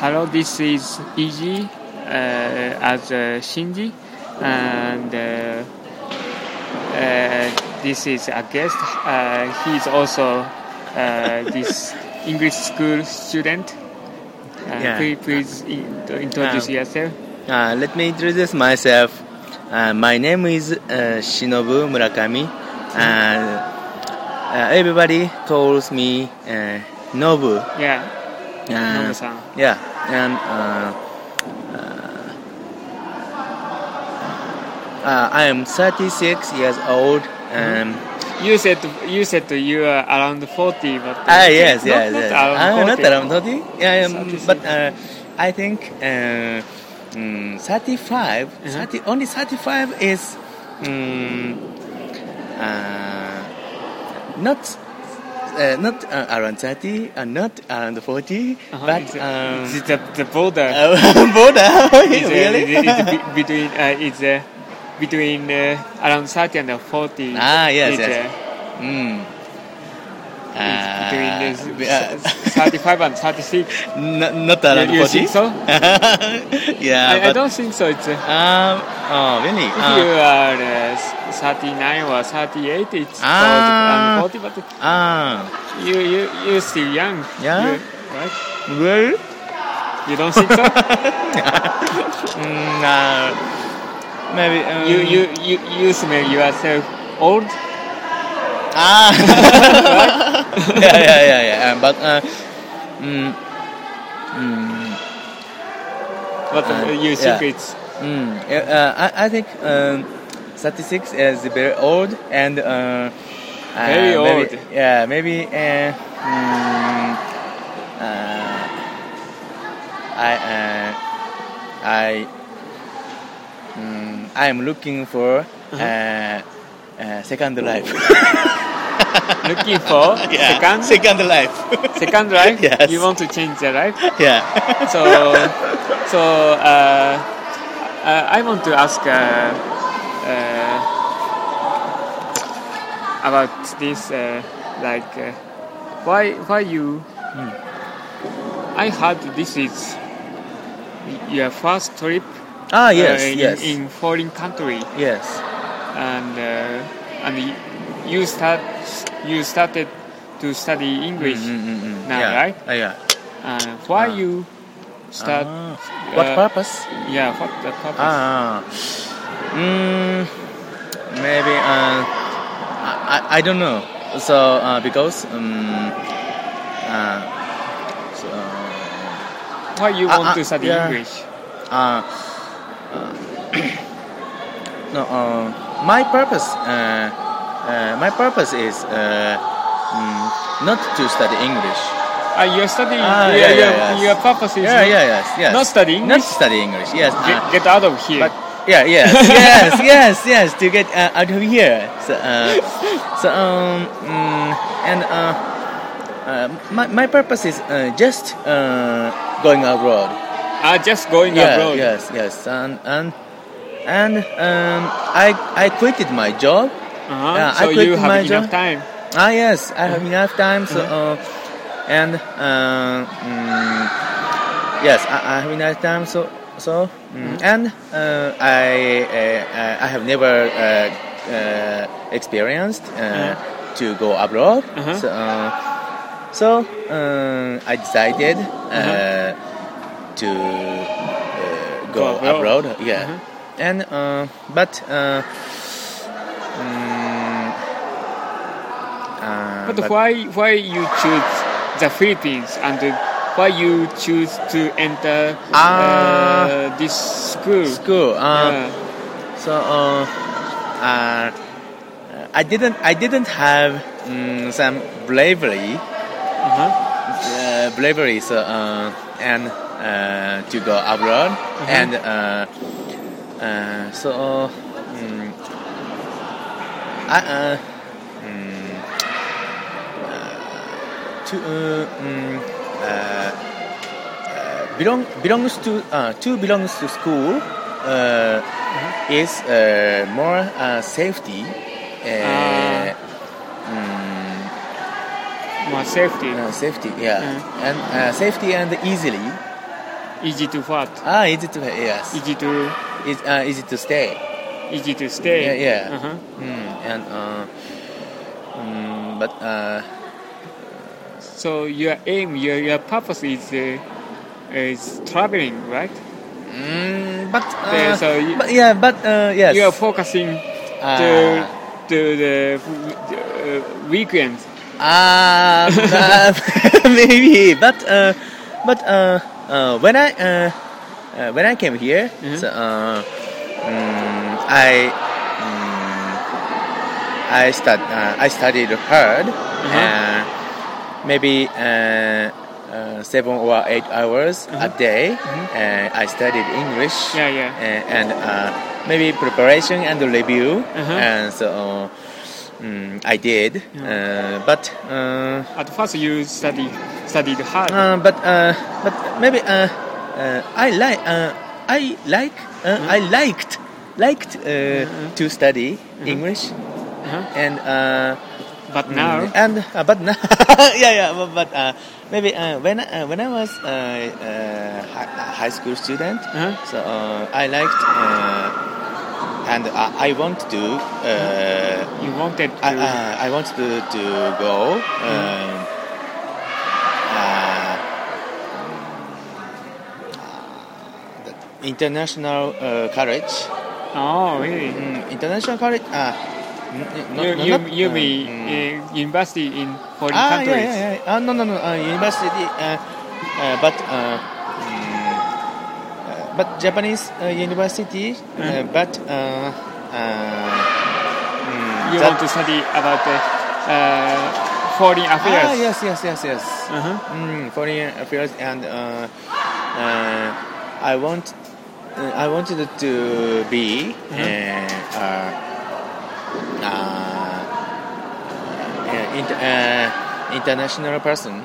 Hello, this is Iji uh, as uh, Shinji, and uh, uh, this is a guest. Uh, he's also uh, this English school student. Yeah. Please, please in- introduce Um, yourself. Uh, let me introduce myself. Uh, my name is uh, Shinobu Murakami. Uh, everybody calls me uh, Nobu. Yeah, Uh, Yeah, and uh, uh, uh, I am 36 years old. Um, You said you said you are around 40, but Ah, yes, not, yes, not yes. around Ah, 40. not around 40. Yeah, um, 36. but uh, I think uh, mm, 35, Uh-huh. 30, only 35 is mm, uh, not uh, not uh, around 30 and not around 40, Uh-huh, but it's, um, it's the, the border. uh, border. It's, uh, really? it's, be- between uh, it's uh, between uh, around 30 and 40. Ah, yes, yes. Uh, Mm. between Uh, uh, uh, 35 and 36. not, not around you 40. think so? yeah, I, I don't think so. It's uh, um, oh really? if Uh, you are uh, 39 or 38, it's Ah. 40, and 40, but ah, you you you're still young. Yeah? You, right? well. You don't think so? Mm, uh, maybe um, you you you you smell yourself old. ah yeah yeah yeah yeah um, but uh, mm, mm, But uh, Uh, you yeah. mm, uh, I, I think um, 36 is very old and uh, uh, Very maybe- old. yeah maybe uh, mm, uh, I uh, I mm, I am looking for Uh-huh. uh, uh, second life. looking for Yeah, second second life. second life. Yes. You want to change the life. yeah. So so uh, uh, I want to ask uh, uh, about this uh, like uh, why why you. Hmm. I heard this is your first trip Ah yes, in, yes, in foreign country. yes. and uh, and you start you started to study English Mm, mm, mm. now, yeah. right? Uh, yeah. Uh, why Ah. you start? Ah. What uh, purpose? Yeah, what the purpose? Ah. Mm, maybe uh, I, I- don't know. So uh, because um, uh, so, why you ah, want ah, to study yeah. English? uh, uh, no, uh, my purpose, uh, uh, my purpose is uh, mm, not to study English. Uh, you're studying. Ah, your, yeah, your, yeah, yes. your purpose is Yeah, not, yeah, yes, yes. not study Not English. study English. Yes. Get, uh, get out of here. but yeah, yes, yes, yes, yes. To get uh, out of here. So, uh, so um, mm, and uh, uh, my my purpose is uh, just uh, going abroad. uh, just going yeah, abroad. Yes, yes, and and and um, I I quitted my job. Uh-huh. I so quit you have my enough job. time. Ah, yes, I have enough time. So, Uh-huh. uh, and uh, mm, yes, I, I have enough time. So, so, mm, and uh, I uh, I have never uh, uh, experienced uh, to go abroad. Uh-huh. So, uh, so uh, I decided uh, to uh, Go go, abroad. abroad. Yeah, Uh-huh. and uh, but. Uh, mm, uh, But, why why you choose the Philippines and uh, why you choose to enter Ah. uh, this school? school. Uh, Yeah. So uh, uh, I didn't I didn't have mm, some bravery Uh-huh. uh, bravery so uh, and uh, to go abroad and uh, uh, so mm, I uh, mm, uh, to uh, mm, uh, uh, belong belongs to uh, to belongs to school uh, is uh, more uh, safety. Uh, mm, More safety. uh, safety, yeah, Mm. and uh, safety and easily, Easy to what? Ah, easy to yes. Easy to It's uh, easy to stay. easy to stay. Yeah, yeah. Uh-huh. Mm, and uh, mm, but uh, So your aim, your your purpose is uh, is traveling, right? mm, but Yeah, uh, so you- but yeah, but uh, yes. You are focusing Ah. to to the uh, weekend. Ah, maybe, but uh, but uh, uh, when I uh, uh, when I came here, Mhm. so, uh, mm, I mm, I stud uh, I studied hard, uh, maybe uh, uh, seven or eight hours a day. Uh, I studied English, Yeah, yeah. uh, and uh, maybe preparation and review, Uh-huh. and so. Mm, I did, uh, but uh, At first, you study studied hard. uh, but uh, but maybe uh, uh, I like uh, I like uh, I liked liked uh, to study English Uh-huh. and uh, But now, mm, and uh, but now yeah yeah but, but uh, maybe uh, when I- uh, when I was uh, uh, high school student Uh-huh. so uh, I liked uh, and uh, I want to uh, you wanted to. I, uh, I want to, to go the international uh, college. oh, really? Mm, international college. Uh, n- you you you uh, mean mm. uh, university in foreign ah, countries? yeah, yeah, yeah. Uh, no, no, no. Uh, university. Uh, uh, but uh, mm, uh, but Japanese uh, university. Uh, Mm. but uh, uh, mm, You want to study about the uh, foreign affairs? Ah, yes, yes, yes, yes. Uh-huh. Mm, foreign affairs and uh, uh, I want uh, I wanted to be Mhm. uh, uh, uh, uh, inter- uh, international person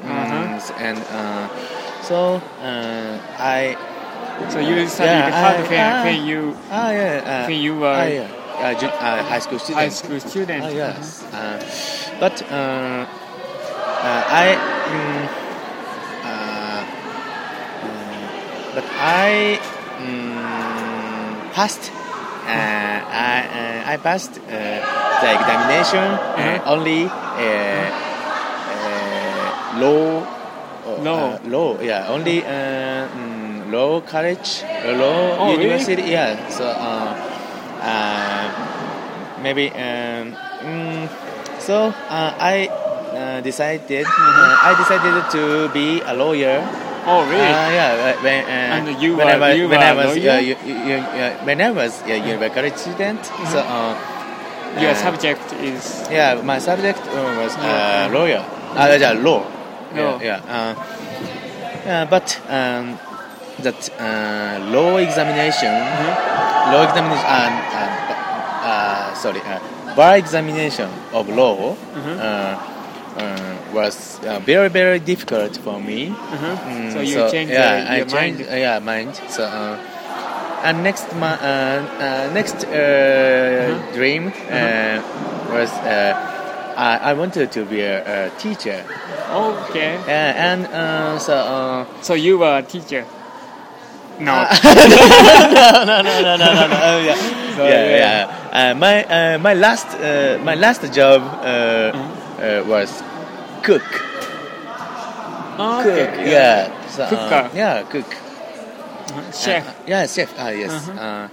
Uh-huh. Mm, and uh, so uh, I So you studied Yeah, hard when, ah. when you ah yeah uh, when you were ah, yeah, uh, ju- uh, high school student high school student. Ah, yes. Uh, but uh, uh, I. Uh, mm, but I mm, passed. Uh, I, uh, I passed uh, the examination uh, Mhm. only uh, uh, law. uh, uh, law, yeah, only uh, mm, law college, uh, law Oh, really? university, yeah. So uh, uh, maybe um, mm, so uh, I uh, decided uh, I decided to be a lawyer. Oh, really? Uh, yeah, uh, when, uh, And you when I were- was, you when were I a was lawyer? uh, you, you, uh, when I was a university student. So uh, Your uh, subject is yeah, my subject uh, was uh, Yeah. lawyer. Uh, yeah, law. Law. Yeah, yeah. Uh, yeah, but um, that uh, law examination, Mhm. law examination, uh, uh, uh, sorry, uh, bar examination of law uh, uh, was uh, very very difficult for me. uh-huh. Mm, so you changed yeah, I your changed, mind. uh, yeah, mind. So, uh, and next, ma- uh, uh, next uh, Uh-huh. dream uh, was uh, I, I wanted to be a, a teacher. Okay. Uh, and uh, so. Uh, So you were a teacher. No. no, no, no, no, no, no, no. Oh, yeah, So, yeah, yeah. yeah. Uh, my uh, my last uh, my last job uh, Mm-hmm. uh, was cook. okay. Cook. Yeah. So, uh, Cooker. yeah, cook. Uh-huh. Chef. Uh, yeah, chef. Ah, yes. Uh-huh. Uh,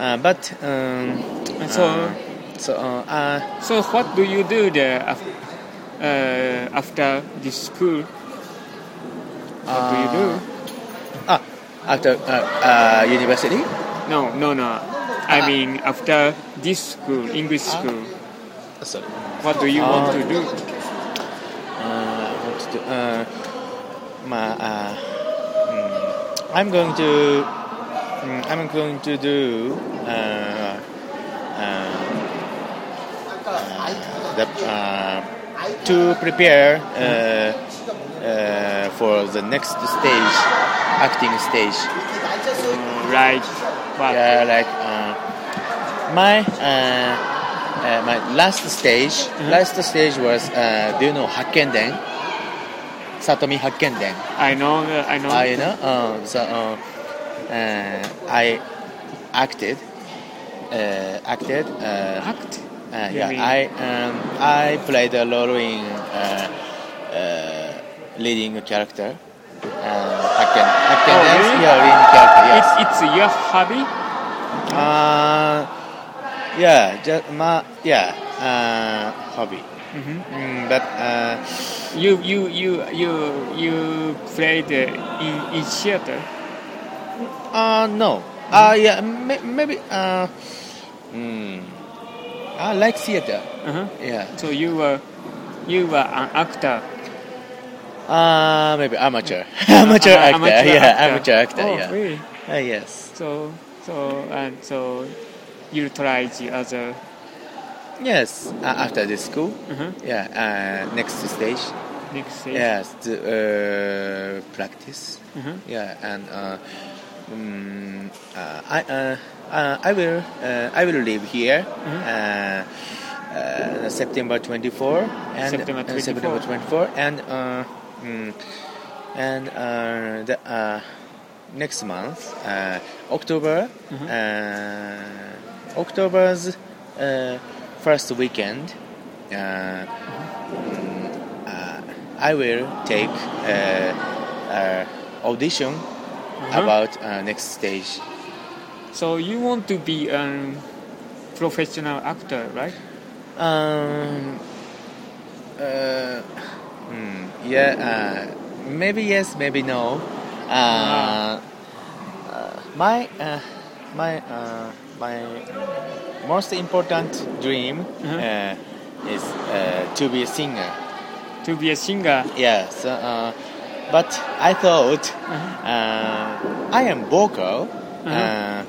uh, but um, So- uh, so uh, uh, So what do you do there af- uh, after this school? What do you do? ah, after uh, uh, university. No, no, no. I Ah. mean after this school, English Ah. school. Sorry. What do you want Ah. to do? Uh? Uh, my, uh, mm, I'm going to. mm, I'm going to do. Uh, uh, the, uh, to prepare uh, uh, for the next stage, acting stage. Right. Yeah, like uh, my uh, uh, my last stage. Last stage was uh, do you know Hakkenden? Satomi Hakkenden. I know. I know. Uh, you know, uh, so uh, uh, I acted, uh, acted. Uh, Act. uh, yeah, mean- I um, I played a role in uh, uh, leading character. Uh, Hakken, Hakkenden, Oh, really? yeah, leading character. Yes. It's it's your hobby. Uh, yeah, just my yeah, uh, hobby. hmm Mm, but uh, You you you you you played uh, in in theater. uh, no. Uh, yeah, may, maybe. Uh, mm, I like theater. Uh-huh. Yeah. So you were you were an actor. Uh, maybe amateur. amateur Uh, actor. amateur yeah, actor. amateur actor. Oh, yeah. really? Uh, yes. So so and so you tried the other. Yes. Uh, after the school. Uh-huh. Yeah. Uh, next stage. Next stage. Yes. To uh, practice. Uh-huh. Yeah, and uh, I uh, uh, I will uh, I will live here Mm-hmm. uh, uh, September 24 and September uh, September 24. 24 and uh, mm, and uh, the uh, next month uh, October October's uh, first weekend. Uh, mm, uh, I will take uh, uh, audition Uh-huh. about uh, next stage. So you want to be a professional actor, right? Um, uh, hmm, yeah, uh, maybe yes, maybe no. Uh, uh, my uh, my uh, my most important dream Uh-huh. uh, is uh, to be a singer. To be a singer. Yes, uh, but I thought Uh-huh. uh, I am vocal, Uh-huh. uh,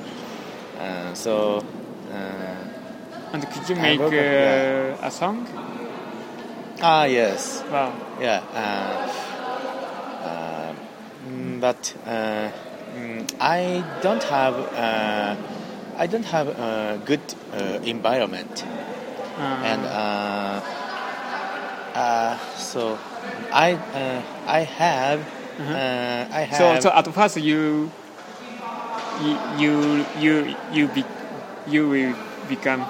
uh, so. Uh, And could you make uh, it, a song? ah, yes. Wow. Yeah, uh, uh, mm, but uh, mm, I don't have uh, I don't have a good uh, environment, Uh, and uh, uh, so I uh, I have uh, I have so so at first you you you you be, you will become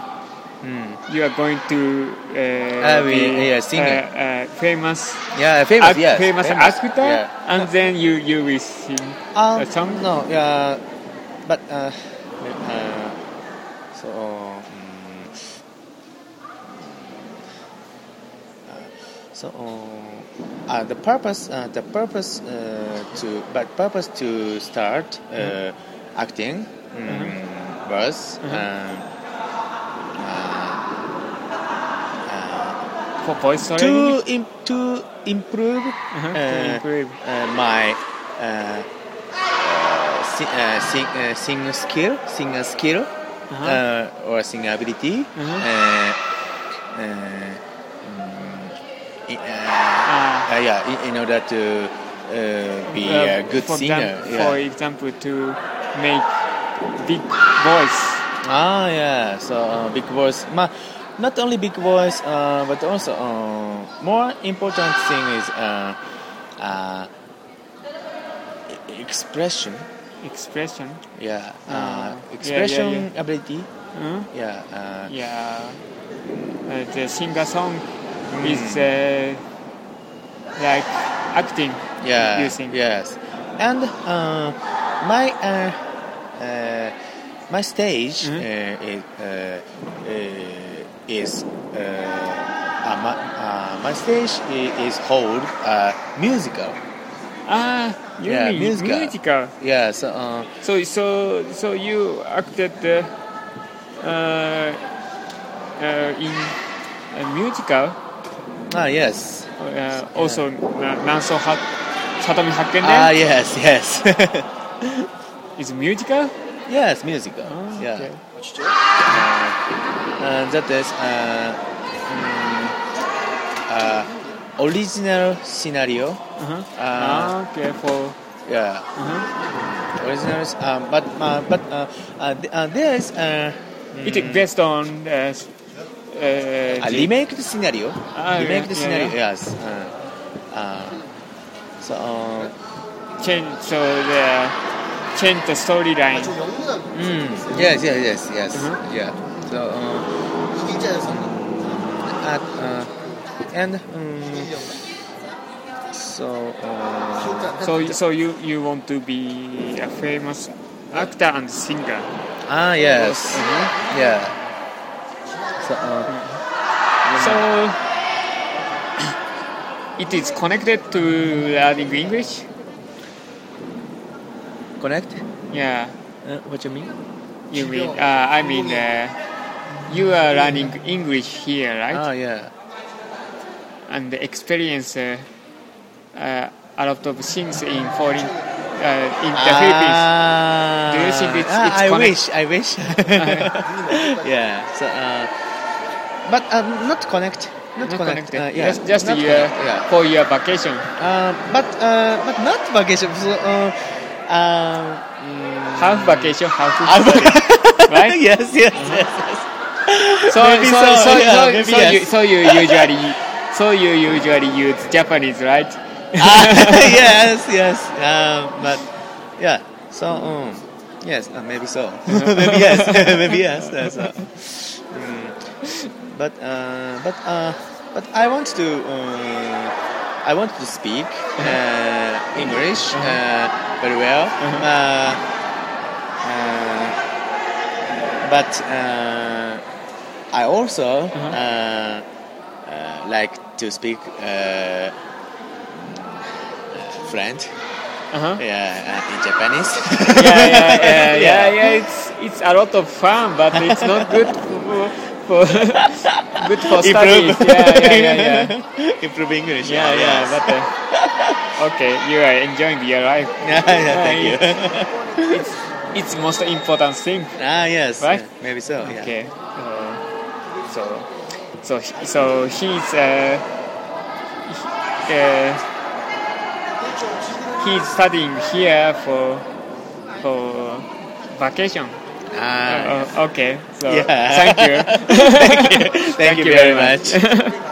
mm, you are going to uh, I will- be yeah, uh, uh, famous. Yeah famous act- yes famous, actor yeah. and then you you will sing Um, a song? No, uh, but uh, uh, so um, uh, so uh, the purpose uh, the purpose uh, to but purpose to start uh, acting um, was Mhm. um, uh, uh, for voice to im- to improve Uh-huh, to uh, improve. uh, my uh, uh, si- uh, sing, uh, sing skill, singer skill, Uh-huh. uh, or sing ability. Uh-huh. Uh, uh, mm, uh, Ah. yeah, in, in order to uh, be Uh, a good for singer. exam- yeah. For example, to make big voice. Ah, yeah. So uh, big voice. Ma, not only big voice, uh, but also uh, more important thing is uh, expression. Expression. Yeah. Ah, Uh, yeah, expression yeah, ability. Yeah. Uh, Yeah. Uh, the singer song Mm. is uh, like acting. yeah. Using. Yes. And uh, my uh, uh, my stage Mhm. uh, is, uh, uh, is uh, uh, my, uh, my stage i- is hold uh, musical. Ah, you Yeah, mean musical. musical. Yeah. So uh, So so so you acted uh, uh, uh, in a musical. ah yes. Uh, also, uh, Nanso ha- Satomi Hakkenden Ah yes yes is it musical. yes musical. Ah, yeah. okay. Uh, that is uh, mm, uh, original scenario. Uh-huh. Uh, ah, okay. For Yeah, uh-huh. original. Um, but uh, but uh, uh, th- uh, there is uh, it is based on uh, uh, a the- remake scenario. Ah, remake yeah, scenario. yeah, Yes. Uh, uh, So uh, change so the change the storyline. mm, yes, yes, yes, yes, Mhm. yeah. So uh, at, uh, and um, so uh, So so you you want to be a famous actor and singer. ah yes, Mhm. yeah. So uh, So it is connected to learning English. connect. Yeah, Uh, what you mean? you mean uh, I mean uh, you are learning English here, right? Ah yeah. And experience uh, uh, a lot of things in foreign uh, in the Philippines. Ah, Do you think it's- ah, it's I connect- wish, I wish. yeah. So, uh, but uh, not connect. Not, Not connect. connected. Uh, yeah. Just just not your, connect, yeah. for your vacation. Uh, but uh, but not vacation. So, uh, um, Half vacation, half Ah, right? yes, yes, yes, yes. So Maybe so so, so, yeah, so, so, you, so you usually so you usually use Japanese, right? Ah, yes, yes. Um, but yeah. So um, yes, uh, maybe so. maybe yes. maybe yes. uh, so. Mm. But uh, but uh, but I want to uh, I want to speak uh, English uh, very well. Uh, uh, but uh, I also uh, uh, like to speak uh, French. Uh-huh. Yeah, uh, in Japanese. yeah, yeah, yeah, yeah, yeah. It's it's a lot of fun, but it's not good for, good for studies. Improve. Yeah, yeah, yeah, yeah. Improve English. Yeah, yeah, yes. but uh, okay, you are enjoying your life. yeah, yeah, thank you. It's it's most important thing. ah, yes. Right? yeah, maybe so. Yeah. Okay. Uh, so so so he's uh, he- uh, he's studying here for for vacation. Ah, Uh, okay. So Yeah. thank you. thank you. Thank, you very much.